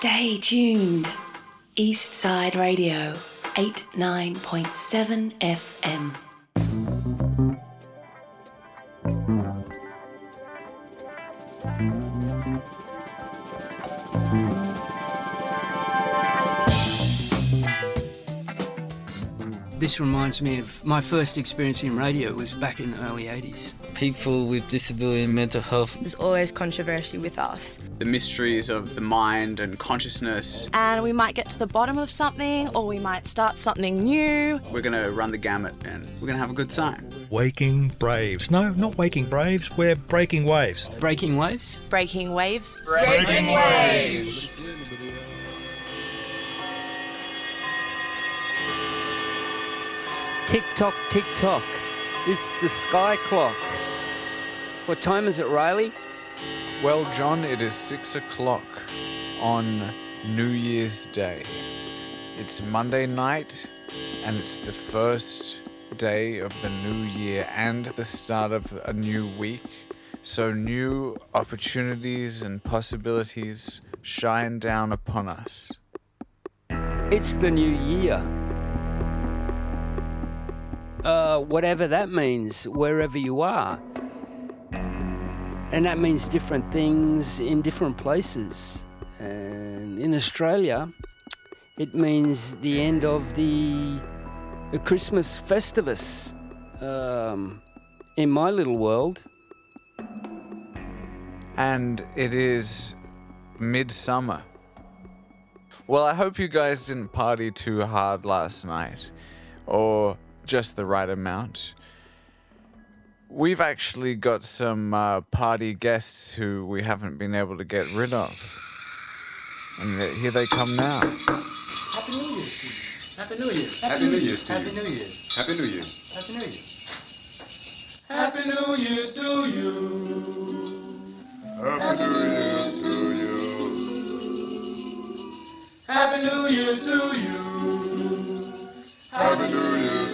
Stay tuned. East Side Radio, 89.7 FM. This reminds me of my first experience in radio was back in the early 80s. People with disability and mental health. There's always controversy with us. The mysteries of the mind and consciousness. And we might get to the bottom of something or we might start something new. We're going to run the gamut and we're going to have a good time. Waking Braves. No, not Waking Braves. We're Breaking Waves. Breaking waves? Breaking waves. Breaking waves. Tick tock, tick tock. It's the sky clock. What time is it, Riley? Well, John, it is six o'clock on New Year's Day. It's Monday night, and it's the first day of the new year and the start of a new week. So, new opportunities and possibilities shine down upon us. It's the new year. Uh, whatever that means, wherever you are. And that means different things in different places. And in Australia, it means the end of the, the Christmas Festivus. Um, in my little world, And it is midsummer. Well, I hope you guys didn't party too hard last night, or just the right amount. We've actually got some uh, party guests who we haven't been able to get rid of. And th- here they come now. Happy New Year's to you. Happy New Year's. Happy New Year's to you. Happy New Year's. Happy New Year's. Happy New Year's. Happy New Year's to you. Happy New Year's to you. Happy New Year's to you. Happy New Year's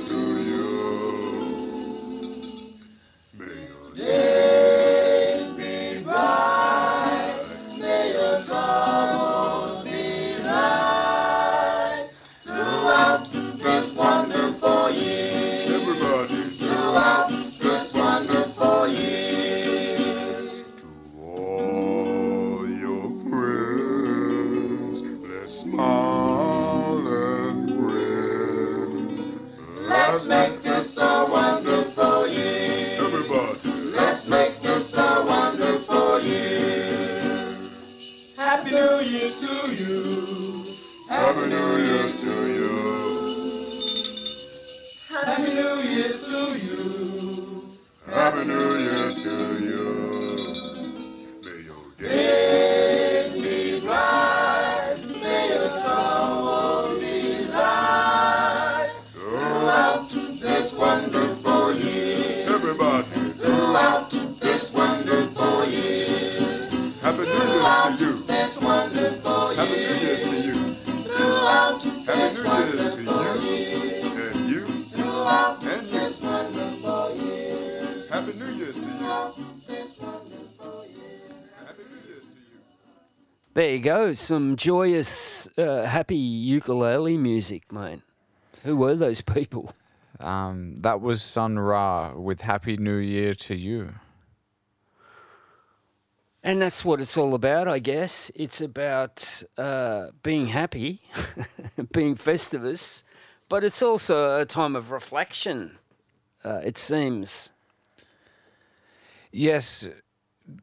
go. Some joyous, uh, happy ukulele music, mate. Who were those people? Um, that was Sun Ra with Happy New Year to you. And that's what it's all about, I guess. It's about uh, being happy, being festivus, but it's also a time of reflection, uh, it seems. Yes,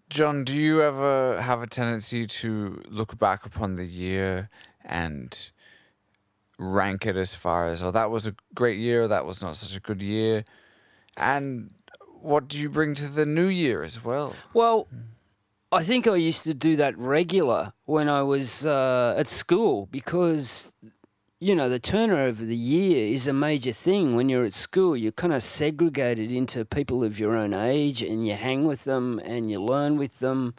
John, do you ever have a tendency to look back upon the year and rank it as far as, oh, that was a great year, that was not such a good year? And what do you bring to the new year as well? Well, I think I used to do that regular when I was uh, at school because, you know, the turnover of the year is a major thing. When you're at school, you're kind of segregated into people of your own age and you hang with them and you learn with them.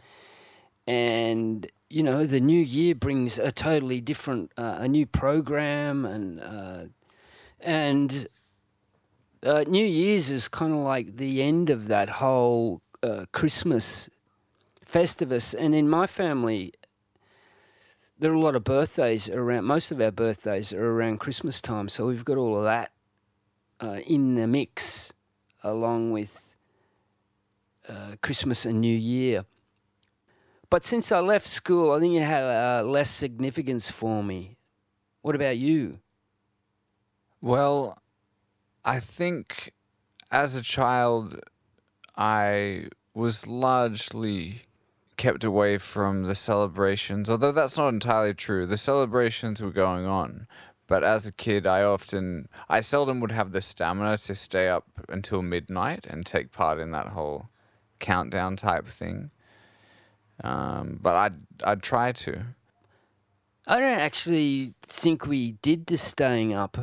And, you know, the new year brings a totally different, uh, a new program and, uh, and, uh, New Year's is kind of like the end of that whole uh, Christmas Festivus. And in my family, there are a lot of birthdays around. Most of our birthdays are around Christmas time, so we've got all of that uh, in the mix, along with uh, Christmas and New Year. But since I left school, I think it had uh, less significance for me. What about you? Well, I think as a child, I was largely kept away from the celebrations, although that's not entirely true. The celebrations were going on. But as a kid, I often, I seldom would have the stamina to stay up until midnight and take part in that whole countdown type thing. Um, but I'd, I'd try to. I don't actually think we did the staying up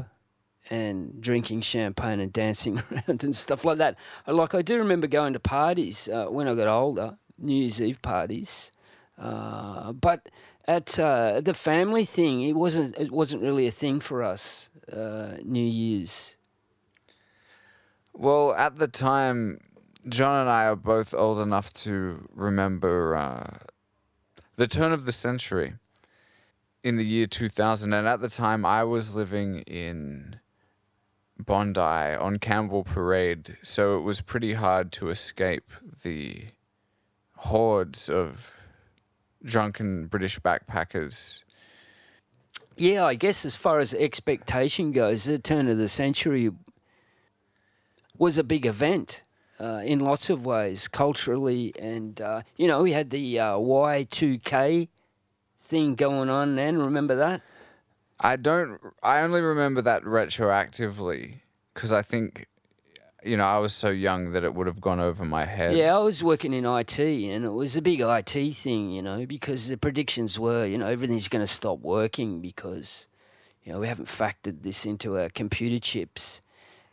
and drinking champagne and dancing around and stuff like that. Like I do remember going to parties uh, when I got older, New Year's Eve parties. Uh, but at uh, the family thing, it wasn't it wasn't really a thing for us. Uh, New Year's. Well, at the time, John and I are both old enough to remember uh, the turn of the century in the year 2000. And at the time, I was living in Bondi on Campbell Parade, so it was pretty hard to escape the hordes of drunken British backpackers. Yeah, I guess as far as expectation goes, the turn of the century was a big event uh, in lots of ways, culturally, and uh, you know we had the uh, Y2K thing going on then. Remember that? I don't. I only remember that retroactively because I think, you know, I was so young that it would have gone over my head. Yeah, I was working in IT, and it was a big IT thing, you know, because the predictions were, you know, everything's going to stop working because, you know, we haven't factored this into our computer chips.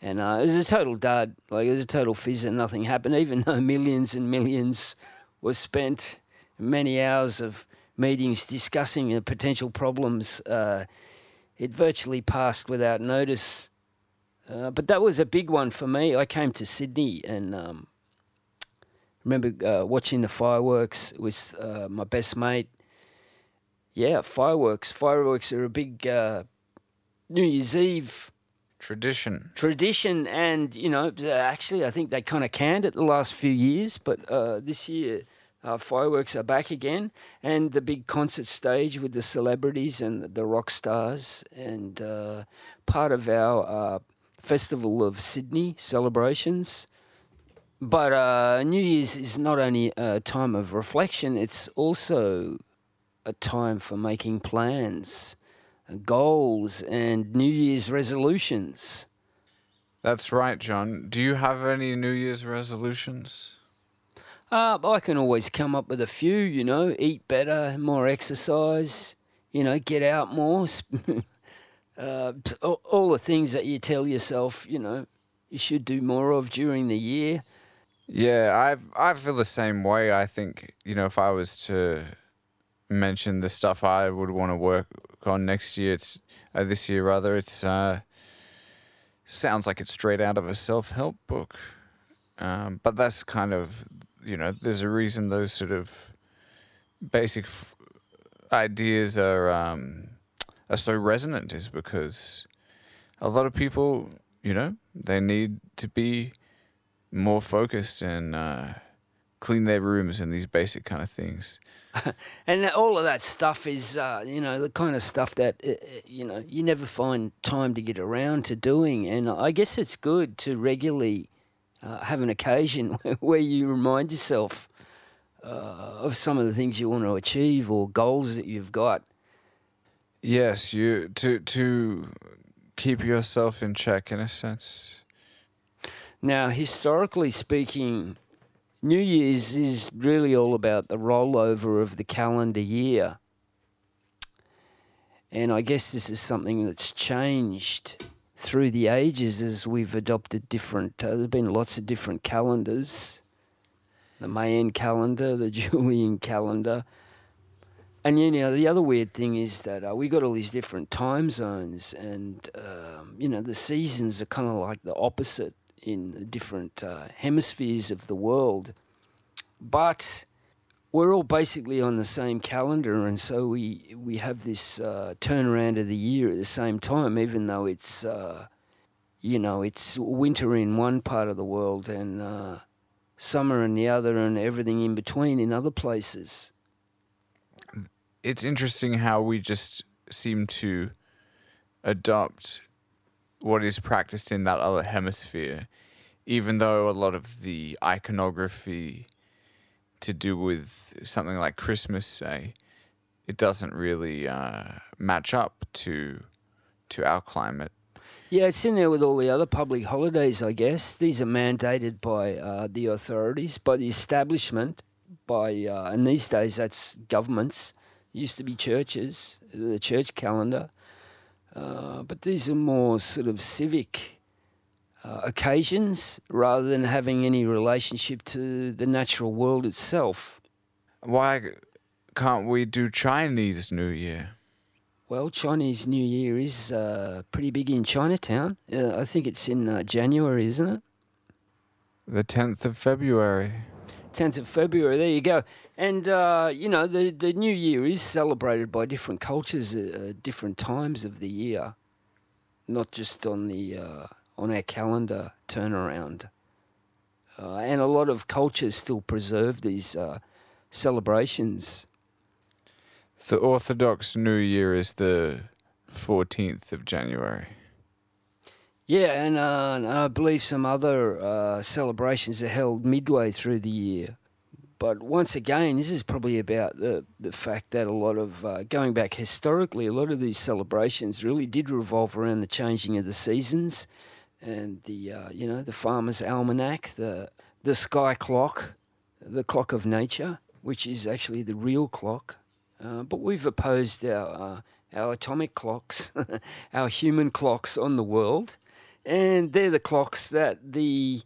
And uh, it was a total dud. Like, it was a total fizz and nothing happened, even though millions and millions were spent, many hours of meetings discussing the potential problems. Uh, it virtually passed without notice. Uh, but that was a big one for me. I came to Sydney and um, remember uh, watching the fireworks with uh, my best mate. Yeah, fireworks. Fireworks are a big uh, New Year's Eve Tradition. tradition, and you know, actually, I think they kind of canned it the last few years, but uh, this year. Uh, fireworks are back again, and the big concert stage with the celebrities and the rock stars, and uh, part of our uh, Festival of Sydney celebrations. But uh, New Year's is not only a time of reflection, it's also a time for making plans, uh, goals, and New Year's resolutions. That's right, John. Do you have any New Year's resolutions? Uh, I can always come up with a few, you know, eat better, more exercise, you know, get out more. uh, all, the things that you tell yourself, you know, you should do more of during the year. Yeah, I I feel the same way. I think you know if I was to mention the stuff I would want to work on next year, it's uh, this year rather. It's uh, sounds like it's straight out of a self help book, um, but that's kind of you know there's a reason those sort of basic f- ideas are um, are so resonant is because a lot of people you know they need to be more focused and uh, clean their rooms and these basic kind of things. and all of that stuff is, uh, you know, the kind of stuff that, uh, uh, you know, you never find time to get around to doing. And I guess it's good to regularly uh, have an occasion where you remind yourself of some of the things you want to achieve or goals that you've got. Yes, you to to keep yourself in check in a sense. Now, historically speaking, New Year's is really all about the rollover of the calendar year. And I guess this is something that's changed through the ages as we've adopted different, uh, there have been lots of different calendars the Mayan calendar, the Julian calendar. And you know, the other weird thing is that uh, we got all these different time zones, and um, you know, the seasons are kind of like the opposite in the different uh, hemispheres of the world. But we're all basically on the same calendar, and so we we have this uh, turnaround of the year at the same time, even though it's uh, you know it's winter in one part of the world and uh, summer in the other, and everything in between in other places. It's interesting how we just seem to adopt what is practiced in that other hemisphere, even though a lot of the iconography to do with something like Christmas, say, it doesn't really uh, match up to to our climate. Yeah, it's in there with all the other public holidays, I guess. These are mandated by uh, the authorities, by the establishment, by uh, and these days that's governments. Used to be churches, the church calendar, uh, but these are more sort of civic uh, occasions rather than having any relationship to the natural world itself. Why can't we do Chinese New Year? Well, Chinese New Year is uh, pretty big in Chinatown. Uh, I think it's in uh, January, isn't it? The 10th of February. 10th of February, there you go. And, uh, you know, the, the New Year is celebrated by different cultures at uh, different times of the year, not just on the uh, on our calendar turnaround. Uh, and a lot of cultures still preserve these uh, celebrations. The Orthodox New Year is the 14th of January. Yeah, and, uh, and I believe some other uh, celebrations are held midway through the year. But once again, this is probably about the, the fact that a lot of, uh, going back historically, a lot of these celebrations really did revolve around the changing of the seasons and the, uh, you know, the farmer's almanac, the, the sky clock, the clock of nature, which is actually the real clock. Uh, but we've opposed our, uh, our atomic clocks, our human clocks on the world and they're the clocks that the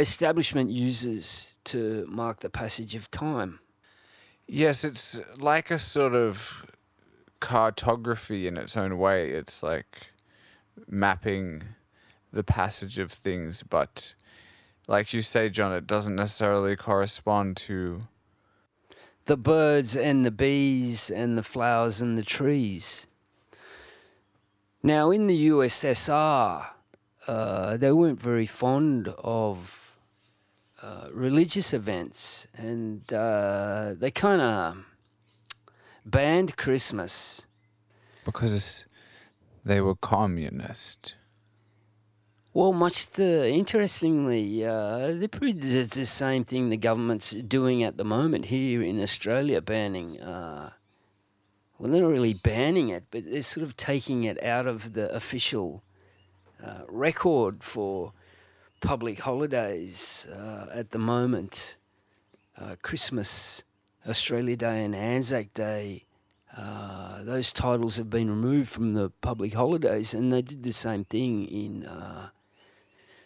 establishment uses to mark the passage of time. Yes, it's like a sort of cartography in its own way. It's like mapping the passage of things, but like you say, John, it doesn't necessarily correspond to the birds and the bees and the flowers and the trees. Now, in the USSR, uh, they weren't very fond of uh, religious events, and uh, they kind of banned Christmas because they were communist. Well, much the interestingly, uh, they're pretty the same thing the government's doing at the moment here in Australia, banning. Uh, well, they're not really banning it, but they're sort of taking it out of the official uh, record for public holidays uh, at the moment. Uh, Christmas, Australia Day, and Anzac Day. Uh, those titles have been removed from the public holidays, and they did the same thing in uh,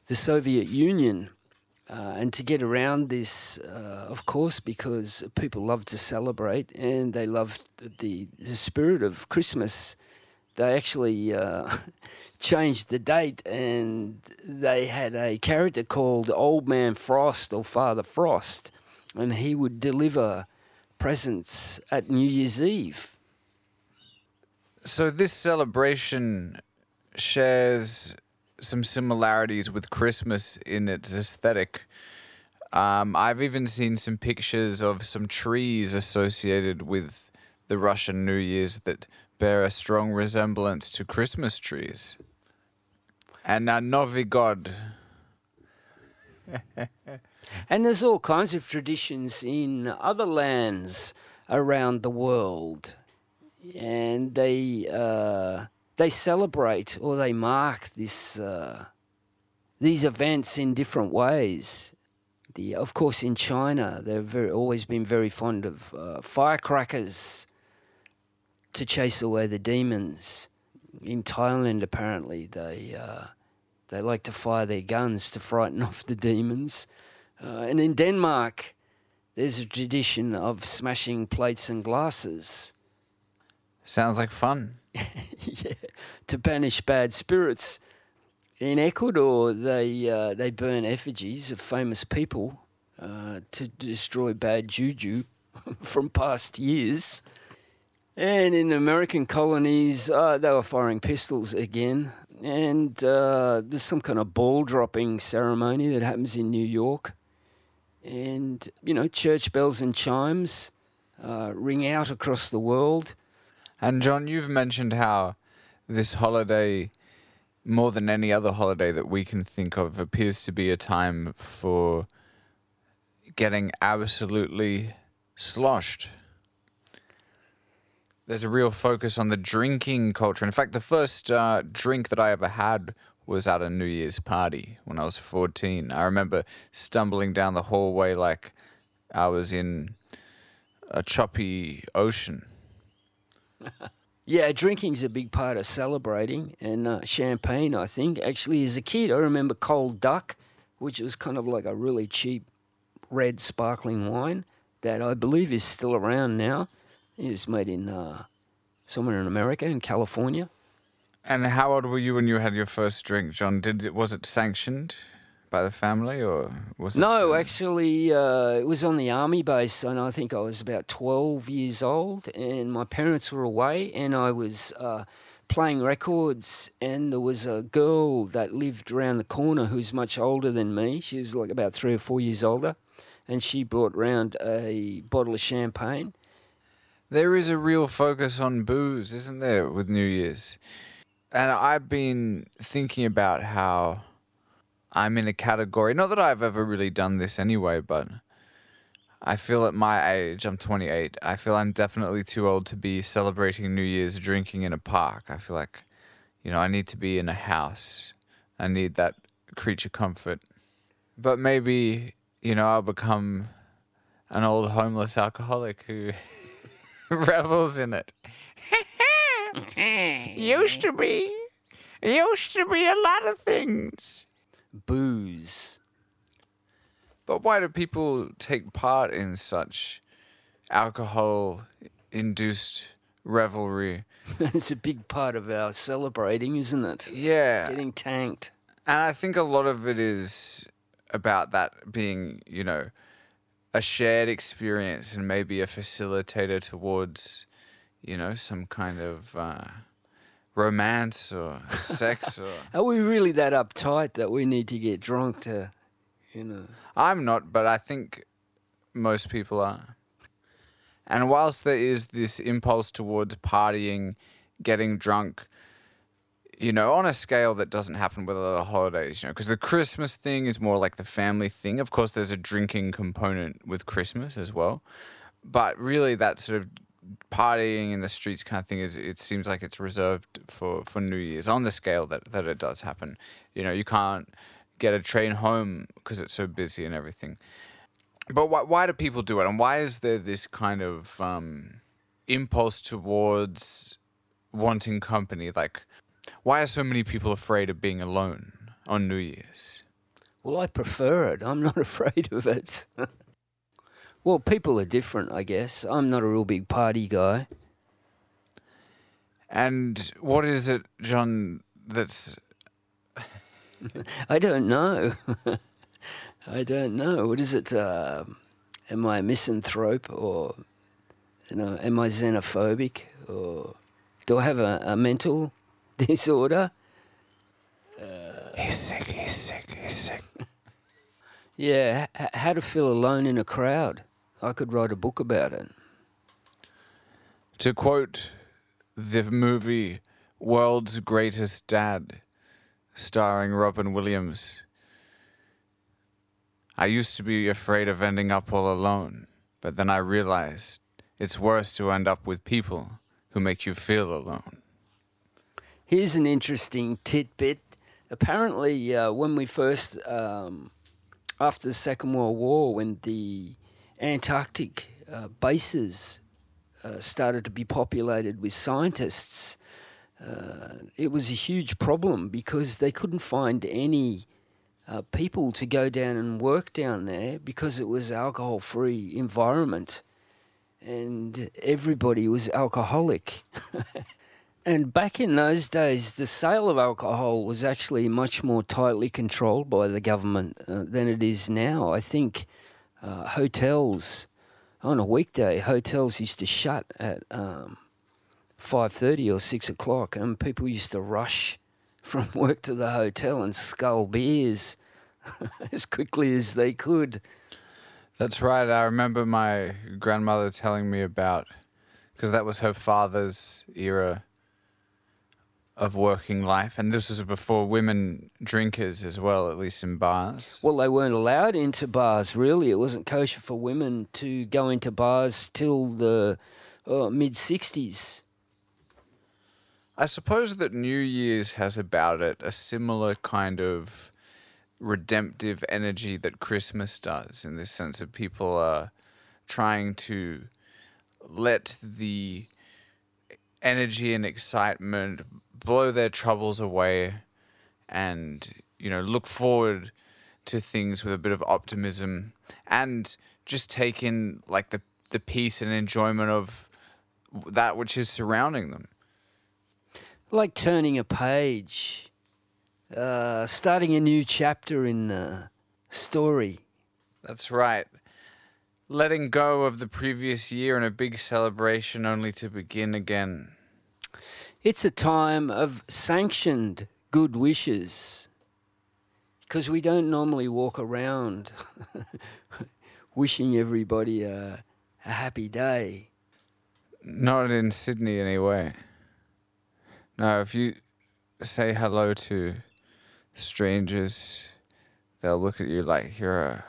the Soviet Union. Uh, and to get around this, of course, because people love to celebrate and they love the, the spirit of Christmas, they actually changed the date and they had a character called Old Man Frost or Father Frost, and he would deliver presents at New Year's Eve. So this celebration shares some similarities with Christmas in its aesthetic. Um, I've even seen some pictures of some trees associated with the Russian New Year's that bear a strong resemblance to Christmas trees and a Novi God. and there's all kinds of traditions in other lands around the world, and they uh, they celebrate or they mark this uh, these events in different ways. The, of course, in China, they've very, always been very fond of uh, firecrackers to chase away the demons in Thailand, apparently, they uh, they like to fire their guns to frighten off the demons. Uh, and in Denmark, there's a tradition of smashing plates and glasses. Sounds like fun. yeah, to banish bad spirits. In Ecuador, they uh, they burn effigies of famous people uh, to destroy bad juju. from past years. And in the American colonies, uh, they were firing pistols again. And uh, there's some kind of ball dropping ceremony that happens in New York. And, you know, church bells and chimes uh, ring out across the world. And John, you've mentioned how this holiday, more than any other holiday that we can think of, appears to be a time for getting absolutely sloshed. There's a real focus on the drinking culture. In fact, the first uh, drink that I ever had was at a New Year's party when I was 14. I remember stumbling down the hallway like I was in a choppy ocean. Yeah, drinking's a big part of celebrating, and uh, champagne, I think. Actually, as a kid, I remember Cold Duck, which was kind of like a really cheap red sparkling wine that I believe is still around now. It's made in uh, somewhere in America, in California. And how old were you when you had your first drink, John? Did it was it sanctioned by the family or was No, it? uh, actually, uh, it was on the army base, and I think I was about 12 years old, and my parents were away, and I was uh, playing records, and there was a girl that lived around the corner who's much older than me. She was like about three or four years older, and she brought round a bottle of champagne. There is a real focus on booze, isn't there, with New Year's? And I've been thinking about how I'm in a category, not that I've ever really done this anyway, but I feel at my age, I'm 28, I feel I'm definitely too old to be celebrating New Year's drinking in a park. I feel like, you know, I need to be in a house. I need that creature comfort. But maybe, you know, I'll become an old homeless alcoholic who revels in it. used to be. Used to be a lot of things. Booze. But why do people take part in such alcohol induced revelry? it's a big part of our celebrating, isn't it? Yeah. Getting tanked. And I think a lot of it is about that being, you know, a shared experience and maybe a facilitator towards, you know, some kind of uh, romance or sex or. Are we really that uptight that we need to get drunk to, you know? I'm not, but I think most people are. And whilst there is this impulse towards partying, getting drunk, you know, on a scale that doesn't happen with other holidays, you know, because the Christmas thing is more like the family thing. Of course, there's a drinking component with Christmas as well. But really, that sort of partying in the streets kind of thing is, it seems like it's reserved for, for New Year's on the scale that, that it does happen. You know, you can't get a train home because it's so busy and everything. But why, why do people do it? And why is there this kind of um, impulse towards wanting company? Like, why are so many people afraid of being alone on New Year's? Well, I prefer it. I'm not afraid of it. well, people are different, I guess. I'm not a real big party guy. And what is it, John, that's. I don't know. I don't know. What is it? Uh, am I a misanthrope or, you know, am I xenophobic or do I have a, a mental disorder? He's sick, he's sick, he's sick. Yeah, h- how to feel alone in a crowd. I could write a book about it. To quote the movie World's Greatest Dad, starring Robin Williams, I used to be afraid of ending up all alone, but then I realized it's worse to end up with people who make you feel alone. Here's an interesting tidbit. Apparently, uh, when we first, um, after the Second World War, when the Antarctic uh, bases uh, started to be populated with scientists, uh, it was a huge problem because they couldn't find any uh, people to go down and work down there because it was alcohol-free environment, and everybody was alcoholic. And back in those days, the sale of alcohol was actually much more tightly controlled by the government uh, than it is now. I think uh, hotels on a weekday, hotels used to shut at um, five thirty or six o'clock, and people used to rush from work to the hotel and scull beers as quickly as they could. That's right. I remember my grandmother telling me about because that was her father's era of working life, and this was before women drinkers as well, at least in bars. Well, they weren't allowed into bars. Really, it wasn't kosher for women to go into bars till the uh, mid '60s. I suppose that New Year's has about it a similar kind of redemptive energy that Christmas does, in the sense of people are trying to let the energy and excitement blow their troubles away and, you know, look forward to things with a bit of optimism and just take in like the the peace and enjoyment of that which is surrounding them. Like turning a page, uh, starting a new chapter in a story. That's right. Letting go of the previous year in a big celebration only to begin again. It's a time of sanctioned good wishes because we don't normally walk around wishing everybody a, a happy day. Not in Sydney, anyway. No, if you say hello to strangers, they'll look at you like you're a,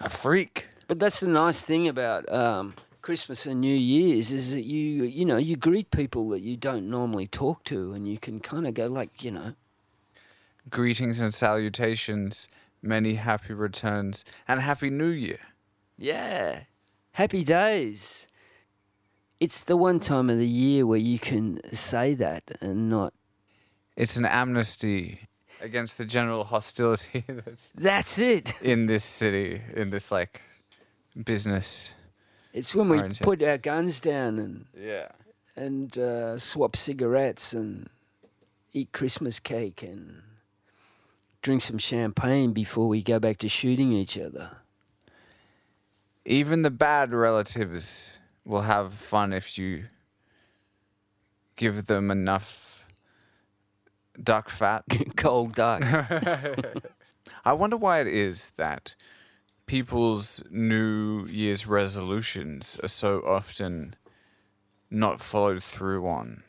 a freak. But that's the nice thing about um, Christmas and New Year's is that you you know you greet people that you don't normally talk to, and you can kind of go like you know Greetings and salutations, many happy returns, and happy new year. Yeah. Happy days. It's the one time of the year where you can say that and not. It's an amnesty against the general hostility that's That's it. in this city, in this like business. It's when we Orange. put our guns down and Yeah. and uh, swap cigarettes and eat Christmas cake and drink some champagne before we go back to shooting each other. Even the bad relatives will have fun if you give them enough duck fat. Cold duck. I wonder why it is that people's New Year's resolutions are so often not followed through on.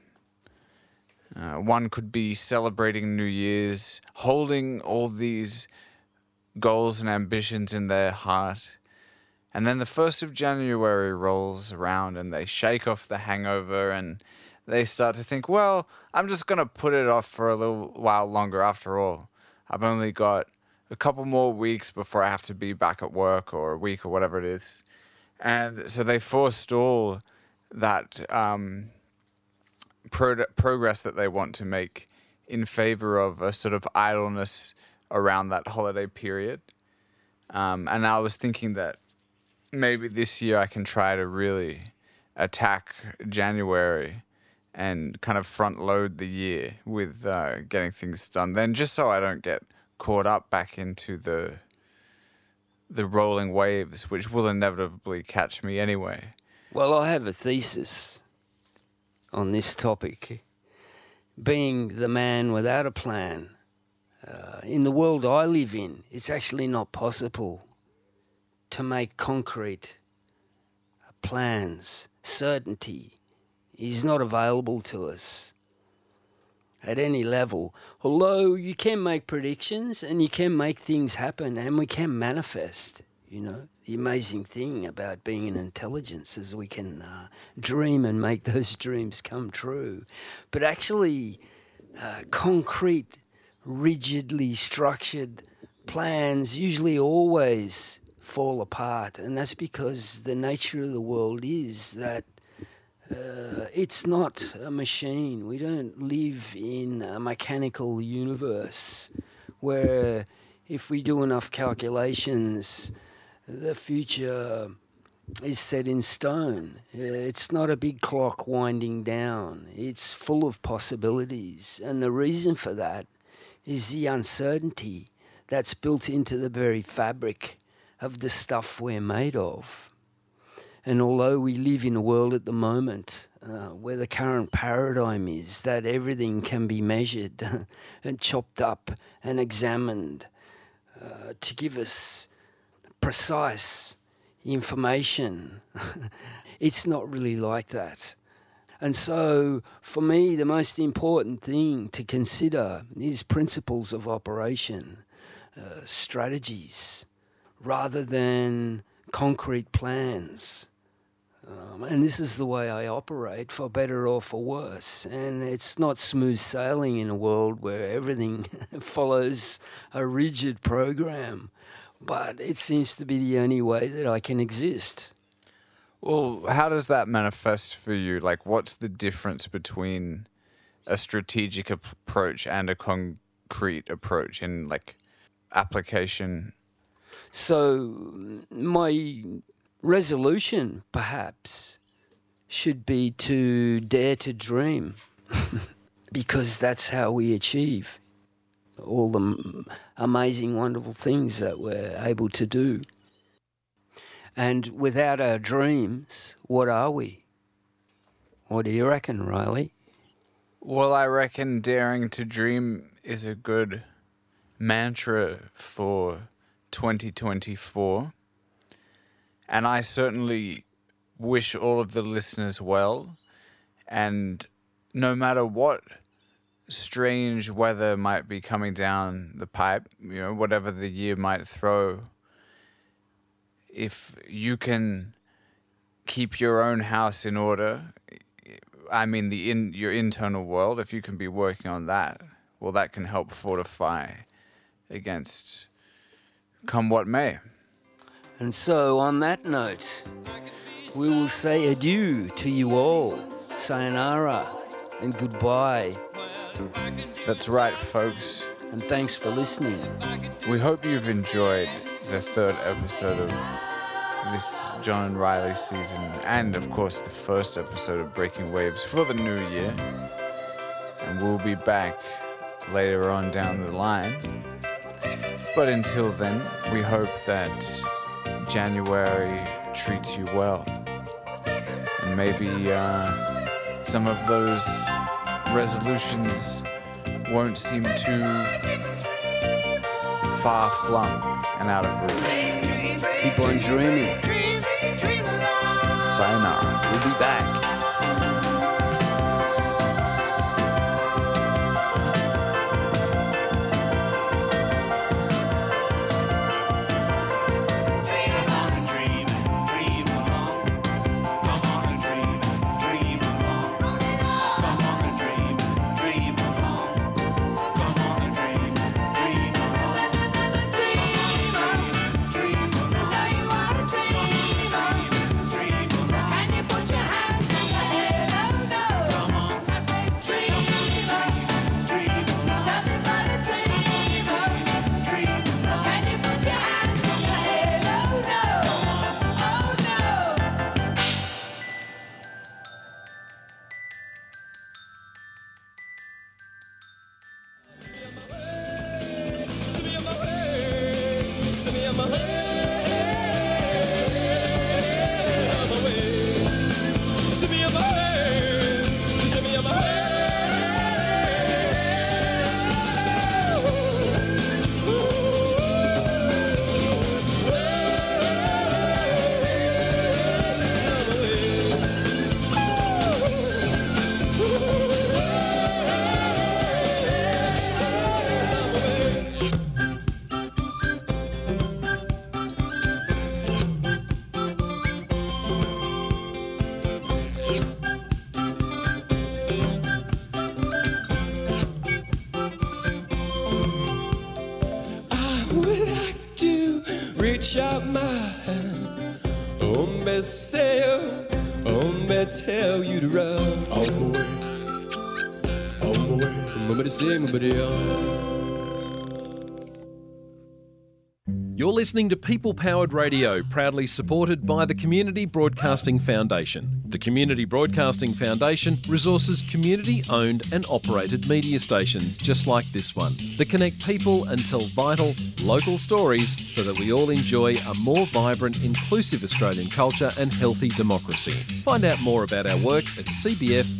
Uh, one could be celebrating New Year's, holding all these goals and ambitions in their heart. And then the 1st of January rolls around and they shake off the hangover and they start to think, well, I'm just going to put it off for a little while longer after all. I've only got a couple more weeks before I have to be back at work or a week or whatever it is. And so they forestall that um, pro- progress that they want to make in favor of a sort of idleness around that holiday period. Um, and I was thinking that maybe this year I can try to really attack January and kind of front load the year with uh, getting things done then just so I don't get caught up back into the the rolling waves which will inevitably catch me anyway. Well, I have a thesis on this topic. Being the man without a plan. Uh, in the world I live in, it's actually not possible to make concrete plans. Certainty is not available to us at any level. Although you can make predictions and you can make things happen and we can manifest. You know, the amazing thing about being an intelligence is we can uh, dream and make those dreams come true. But actually, uh, concrete, rigidly structured plans usually always fall apart. And that's because the nature of the world is that uh, it's not a machine. We don't live in a mechanical universe where if we do enough calculations, the future is set in stone. Uh, It's not a big clock winding down. It's full of possibilities. And the reason for that is the uncertainty that's built into the very fabric of the stuff we're made of. And although we live in a world at the moment uh, where the current paradigm is that everything can be measured and chopped up and examined uh, to give us precise information, it's not really like that. And so, for me, the most important thing to consider is principles of operation, uh, strategies, rather than concrete plans. Um, and this is the way I operate, for better or for worse. And it's not smooth sailing in a world where everything follows a rigid program, but it seems to be the only way that I can exist. Well, how does that manifest for you? Like, what's the difference between a strategic ap- approach and a concrete approach in like application? So, my resolution, perhaps, should be to dare to dream, because that's how we achieve all the amazing, wonderful things that we're able to do. And without our dreams, what are we? What do you reckon, Riley? Well, I reckon daring to dream is a good mantra for 2024. And I certainly wish all of the listeners well. And no matter what strange weather might be coming down the pipe, you know, whatever the year might throw, if you can keep your own house in order, I mean the in your internal world, if you can be working on that, well that can help fortify against come what may. And so, on that note, we will say adieu to you all, sayonara, and goodbye. That's right, folks. And thanks for listening. We hope you've enjoyed the third episode of this John and Riley season, and of course, the first episode of Breaking Waves for the new year. And we'll be back later on down the line. But until then, we hope that January treats you well. And maybe uh, some of those resolutions won't seem too far flung and out of reach. Keep on dreaming. Sayonara. We'll be back. I You're listening to People Powered Radio, proudly supported by the Community Broadcasting Foundation. The Community Broadcasting Foundation resources community owned and operated media stations just like this one that connect people and tell vital, local stories so that we all enjoy a more vibrant, inclusive Australian culture and healthy democracy. Find out more about our work at cbf.com.au.